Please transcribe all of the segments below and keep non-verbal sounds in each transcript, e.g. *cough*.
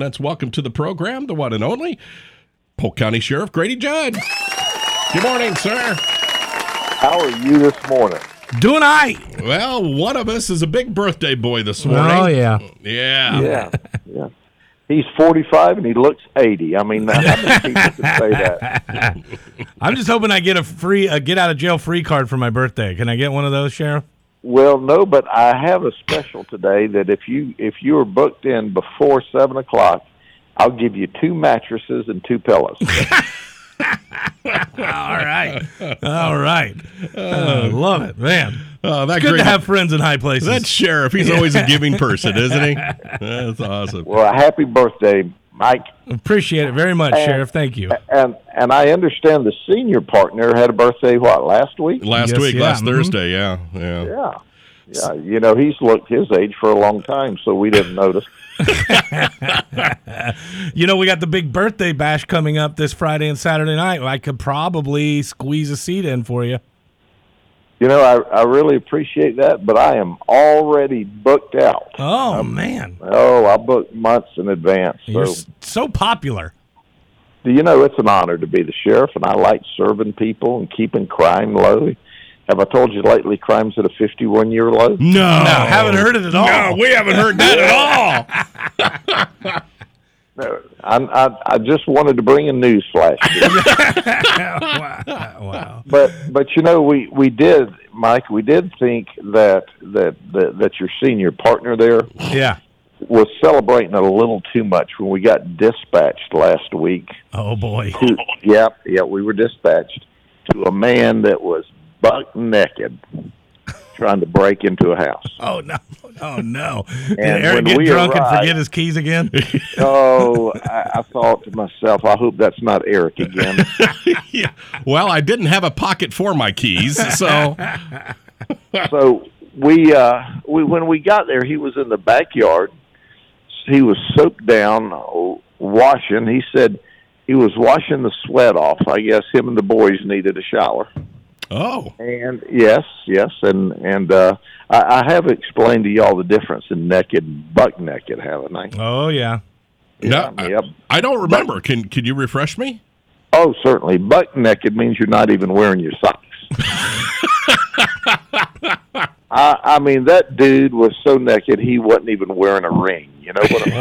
Let's welcome to the program the one and only Polk County Sheriff Grady Judd. Good morning, sir. How are you this morning? Doing I. Well, one of us is a big birthday boy this oh, morning. Oh yeah. Yeah. Yeah, yeah. He's 45 and he looks 80. I mean, how many people can say that? *laughs* I'm just hoping I get a free a get out of jail free card for my birthday. Can I get one of those, Sheriff? Well, no, but I have a special today that if you if you are booked in before seven o'clock, I'll give you two mattresses and two pillows. *laughs* All right. All right. Uh, love it, man. Oh, that Good great. to have friends in high places. that sheriff. He's always a giving person, isn't he? *laughs* That's awesome. well, happy birthday, Mike. Appreciate it very much, And- Sheriff. Thank you. And and I understand the senior partner had a birthday what last week? Last Yes, week, yeah, last mhm. Thursday, yeah, yeah. Yeah. Yeah, you know, he's looked his age for a long time, so we didn't notice. *laughs* *laughs* You know, we got the big birthday bash coming up this Friday and Saturday night. I could probably squeeze a seat in for you. You know, I, I really appreciate that, but I am already booked out. Oh um, man, Oh, I booked months in advance. you're So, so popular. do you know, it's an honor to be the sheriff, and I like serving people and keeping crime low. Have I told you lately crime's at a 51 year low? No, No, haven't heard it at all. No, we haven't heard that at all. *laughs* I, I, I just wanted to bring a news flash. *laughs* wow. wow. but but you know we we did Mike we did think that that that, that your senior partner there Yeah. was celebrating a little too much when we got dispatched last week. Oh boy. To, yep, yep, we were dispatched to a man that was buck naked trying to break into a house. Oh no. *laughs* Oh no. Did And Eric get drunk and forget his keys again? *laughs* Oh, I, I thought to myself, I hope that's not Eric again. *laughs* yeah. Well, I didn't have a pocket for my keys, so so we uh we when we got there he was in the backyard he was soaked down washing he said he was washing the sweat off i guess him and the boys needed a shower oh, and yes yes and and uh i, I have explained to y'all the difference in naked and buck naked haven't i Oh yeah. no, Yeah, yep. I, I don't remember. Can can you refresh me? oh certainly buck naked means you're not even wearing your socks *laughs* I, I mean that dude was so naked he wasn't even wearing a ring. You know what I'm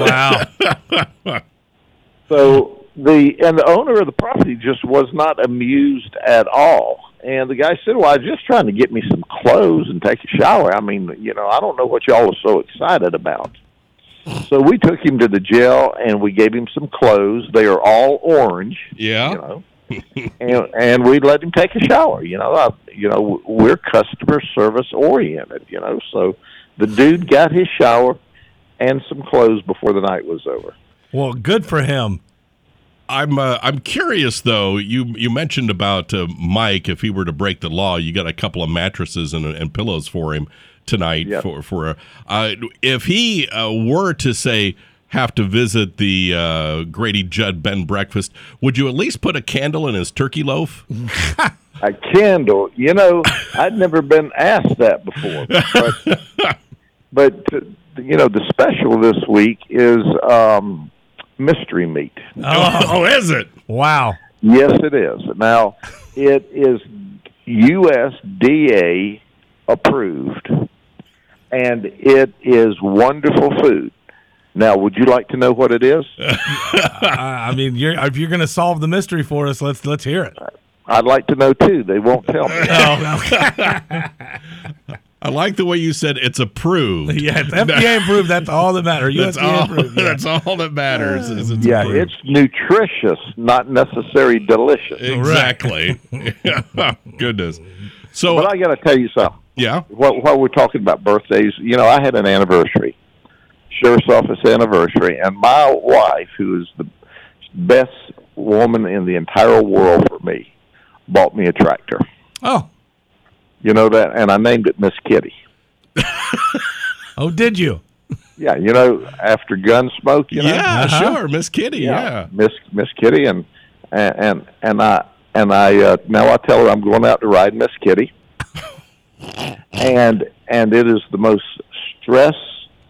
saying? Wow. So the and the owner of the property just was not amused at all. And the guy said, "Well, I was just trying to get me some clothes and take a shower. I mean, you know, I don't know what y'all are so excited about." So we took him to the jail and we gave him some clothes. They are all orange, Yeah. you know, and and we let him take a shower. You know, I, you know, we're customer service oriented. You know, so the dude got his shower and some clothes before the night was over. Well, good for him. I'm uh, I'm curious though. You you mentioned about uh, Mike. If he were to break the law, you got a couple of mattresses and, and pillows for him tonight. Yeah. For for uh, if he uh, were to say have to visit the uh, Grady Judd Ben breakfast, would you at least put a candle in his turkey loaf? *laughs* A candle. You know, I'd never been asked that before. But, *laughs* but uh, you know, the special this week is um, mystery meat. Oh, oh, is it? wow. Yes, it is. Now, it is USDA approved, and it is wonderful food. Now, would you like to know what it is? *laughs* I I mean, you're, if you're going to solve the mystery for us, let's let's hear it. I'd like to know too. They won't tell me. *laughs* Oh, okay. *laughs* I like the way you said it's approved. *laughs* yeah, *laughs* it's FDA approved. That's all that matters. That's USDA all. approved. yeah. That's all that matters. Is it's Yeah, approved. it's nutritious, not necessarily delicious. exactly. *laughs* Goodness. So But I got to tell you something. yeah. While, while we're talking about birthdays, you know, I had an anniversary, sheriff's office anniversary, and my wife, who is the best woman in the entire world for me, bought me a tractor. Oh, You know that, and I named it Miss Kitty. *laughs* oh, did you? Yeah, you know, after Gunsmoke, you know, Yeah, Uh-huh. sure, Miss Kitty. Yeah. Miss Miss Kitty, and and and, and I and I uh, now I tell her I'm going out to ride Miss Kitty, *laughs* and and it is the most stress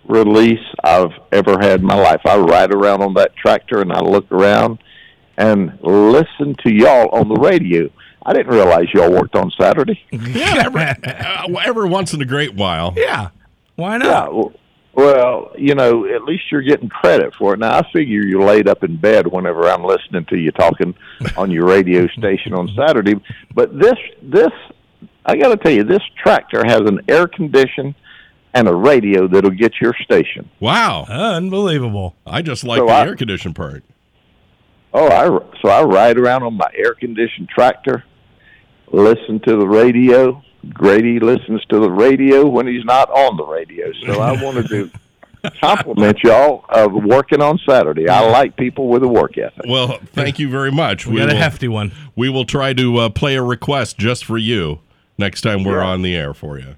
release I've ever had in my life. I ride around on that tractor and I look around and listen to y'all on the radio. I didn't realize y'all worked on Saturday. *laughs* Yeah, every, uh, every once in a great while. Yeah. Why not? well, well, you know, at least you're getting credit for it. Now, I figure you're laid up in bed whenever I'm listening to you talking *laughs* on your radio station on Saturday. But this, this, I got to tell you, this tractor has an air condition and a radio that'll get your station. Wow. Unbelievable. I just like So the I- air conditioned part. Oh, I so I ride around on my air conditioned tractor, listen to the radio. Grady listens to the radio when he's not on the radio. So I *laughs* wanted to compliment y'all of working on Saturday. I like people with a work ethic. Well, thank you very much. We, got a will, hefty one. we will try to uh, play a request just for you next time we're Yeah. on the air for you.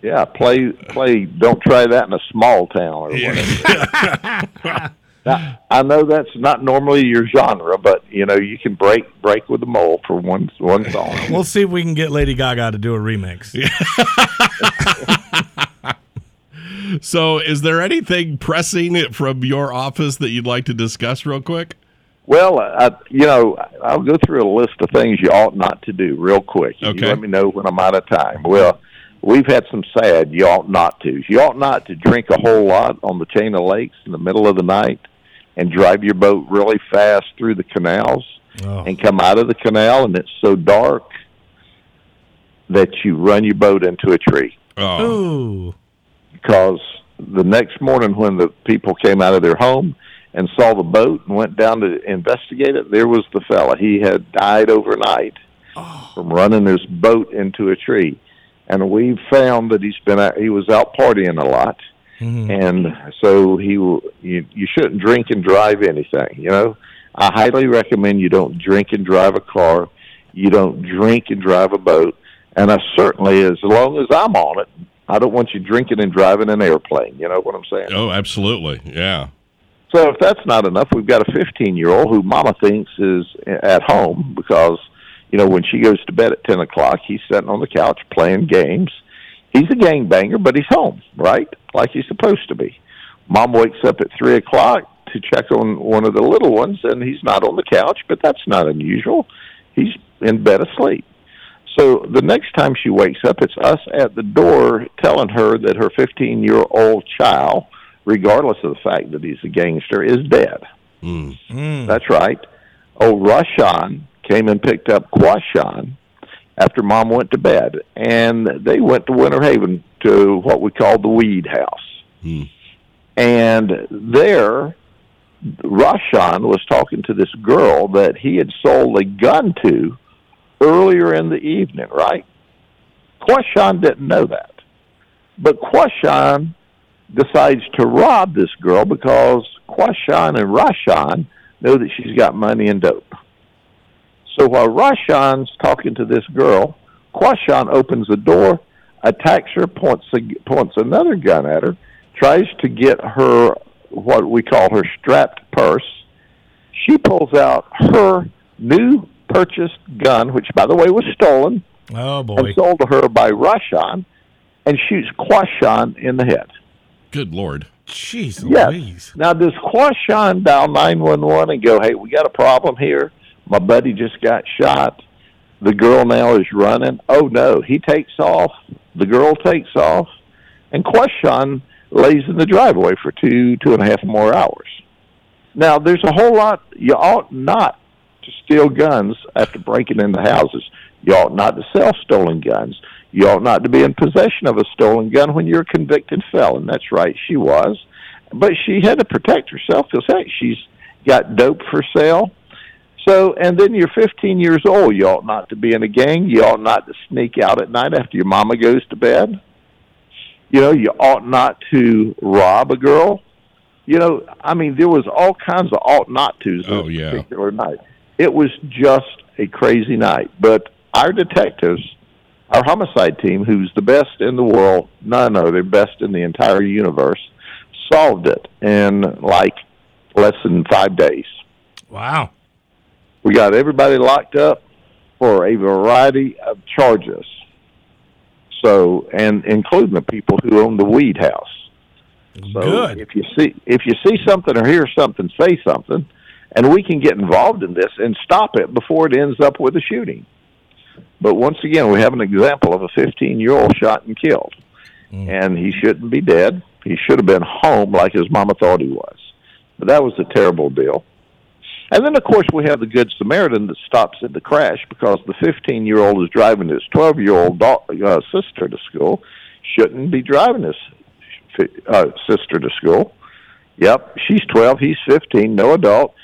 Yeah, play play. Don't try that in a small town or whatever. *laughs* *laughs* Now, I know that's not normally your genre, but you know you can break break with the mole for one one song. *laughs* We'll see if we can get Lady Gaga to do a remix. *laughs* So, is there anything pressing from your office that you'd like to discuss real quick? Well, I, you know, I'll go through a list of things you ought not to do real quick. You Okay. let me know when I'm out of time. Well, we've had some sad you ought not to. You ought not to drink a whole lot on the chain of lakes in the middle of the night and drive your boat really fast through the canals Oh. and come out of the canal and it's so dark that you run your boat into a tree Oh, Ooh. because the next morning when the people came out of their home and saw the boat and went down to investigate it, there was the fella. He had died overnight oh. from running his boat into a tree. And we found that he's been out, he was out partying a lot. Mhm. And so he will- you you shouldn't drink and drive anything, you know. I highly recommend you don't drink and drive a car. You don't drink and drive a boat. And I certainly as long as I'm on it, I don't want you drinking and driving an airplane. You know what I'm saying? oh, absolutely. Yeah. So if that's not enough, we've got a 15 year old who Mama thinks is at home because, you know, when she goes to bed at 10 o'clock, he's sitting on the couch playing games. He's a gangbanger, but he's home, right? Like he's supposed to be. Mom wakes up at 3 o'clock to check on one of the little ones, and he's not on the couch, but that's not unusual. He's in bed asleep. So the next time she wakes up, it's us at the door telling her that her 15 year old child, regardless of the fact that he's a gangster, is dead. Mm. Mm. That's right. Oh, Rashan came and picked up Quashan after Mom went to bed, and they went to Winter Haven to what we call the Weed House. Hmm. And there, Rashan was talking to this girl that he had sold a gun to earlier in the evening, right? Quashan didn't know that. But Quashan decides to rob this girl because Quashan and Rashan know that she's got money and dope. So while Rashan's talking to this girl, Quashan opens the door, attacks her, points a, points another gun at her, tries to get her what we call her strapped purse. She pulls out her new purchased gun, which by the way was stolen Oh boy. and sold to her by Rashan, and shoots Quashan in the head. Good Lord. Jeez Yes. Louise. Now, does Quashan dial 911 and go, hey, we got a problem here? My buddy just got shot. The girl now is running. Oh, no. He takes off. The girl takes off. And Quashan lays in the driveway for two, two and a half more hours. Now, there's a whole lot. You ought not to steal guns after breaking into houses. You ought not to sell stolen guns. You ought not to be in possession of a stolen gun when you're a convicted felon. That's right, she was. But she had to protect herself because, heck, she's got dope for sale. So, and then you're 15 years old. You ought not to be in a gang. You ought not to sneak out at night after your mama goes to bed. You know, you ought not to rob a girl. You know, I mean, there was all kinds of ought not tos Oh, this yeah. particular night. It was just a crazy night. But our detectives, our homicide team, who's the best in the world, no, no, they're best in the entire universe, solved it in like less than five days. Wow. We got everybody locked up for a variety of charges. So, and including the people who own the weed house. So Good. if you see if you see something or hear something, say something, and we can get involved in this and stop it before it ends up with a shooting. But once again, we have an example of a 15 year old shot and killed, mm. and he shouldn't be dead. He should have been home like his mama thought he was. But that was a terrible deal. And then, of course, we have the Good Samaritan that stops at the crash because the 15 year old is driving his 12 year old uh, sister to school. Shouldn't be driving his uh, sister to school. Yep, she's 12, he's 15, no adult.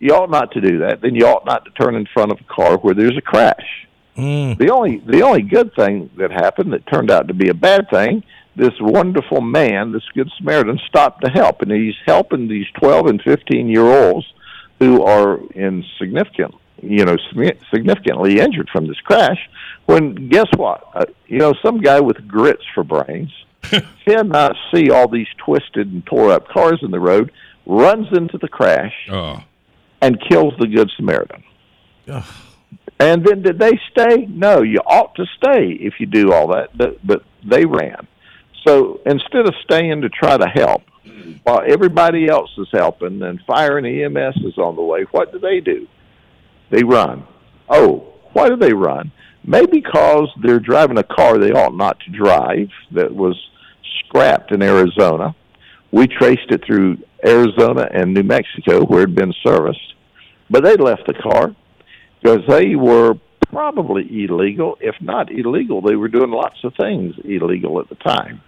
You ought not to do that. Then you ought not to turn in front of a car where there's a crash. Mm. The only the only good thing that happened that turned out to be a bad thing, this wonderful man, this good Samaritan, stopped to help, and he's helping these twelve and fifteen year olds who are in significant, you know, signi- significantly injured from this crash. When guess what? Uh, you know, some guy with grits for brains *laughs* cannot see all these twisted and tore up cars in the road, runs into the crash Oh, and kills the good Samaritan. Ugh. And then did they stay? No, you ought to stay if you do all that, but, but they ran. So instead of staying to try to help, *clears throat* while everybody else is helping and fire and EMS is on the way, what do they do? They run. Oh, why do they run? Maybe because they're driving a car they ought not to drive that was scrapped in Arizona. We traced it through Arizona and New Mexico where it had been serviced. But they left the car because they were probably illegal. If not illegal, they were doing lots of things illegal at the time.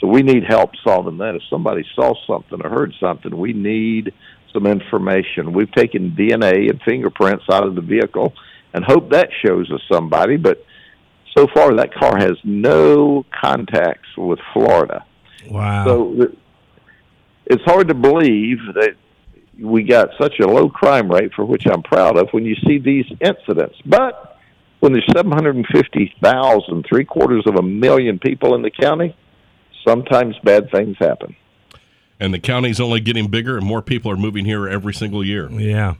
So we need help solving that. If somebody saw something or heard something, we need some information. We've taken DNA and fingerprints out of the vehicle and hope that shows us somebody, but so far that car has no contacts with Florida. Wow. So it's hard to believe that we got such a low crime rate, for which I'm proud of, when you see these incidents. But when there's 750,000, three quarters of a million people in the county, sometimes bad things happen. and the county's only getting bigger, and more people are moving here every single year. yeah.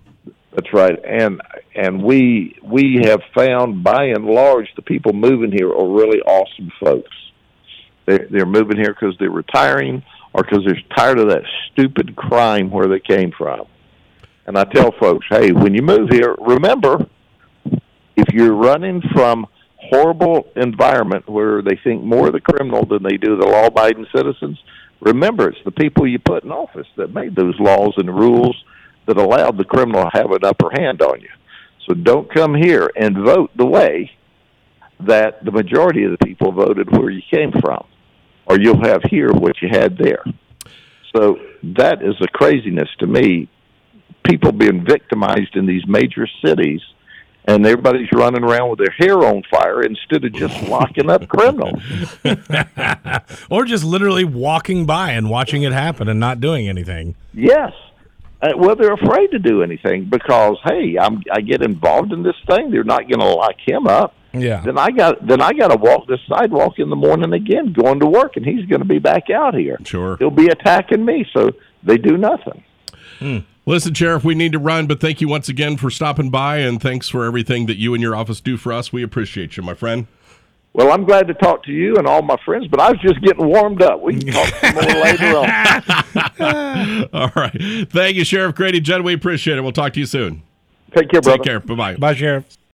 That's right, and and we we have found by and large the people moving here are really awesome folks. They they're moving here because they're retiring or because they're tired of that stupid crime where they came from. And I tell folks, hey, when you move here, remember if you're running from horrible environment where they think more of the criminal than they do the law-abiding citizens, remember it's the people you put in office that made those laws and rules that allowed the criminal to have an upper hand on you. So don't come here and vote the way that the majority of the people voted where you came from, or you'll have here what you had there. So that is a craziness to me. People being victimized in these major cities, and everybody's running around with their hair on fire instead of just locking up criminals. *laughs* or just literally walking by and watching it happen and not doing anything. Yes. Uh, well, they're afraid to do anything because, hey, I'm, I get involved in this thing. They're not going to lock him up. Yeah. Then I got then I got to walk the sidewalk in the morning again, going to work, and he's going to be back out here. Sure. He'll be attacking me, so they do nothing. Listen, Sheriff, we need to run, but thank you once again for stopping by, and thanks for everything that you and your office do for us. We appreciate you, my friend. Well, I'm glad to talk to you and all my friends, but I was just getting warmed up. We can talk some more *laughs* later on. *laughs* All right. Thank you, Sheriff Grady Judd. We appreciate it. We'll talk to you soon. Take care, brother. Take care. Bye bye. Bye, Sheriff.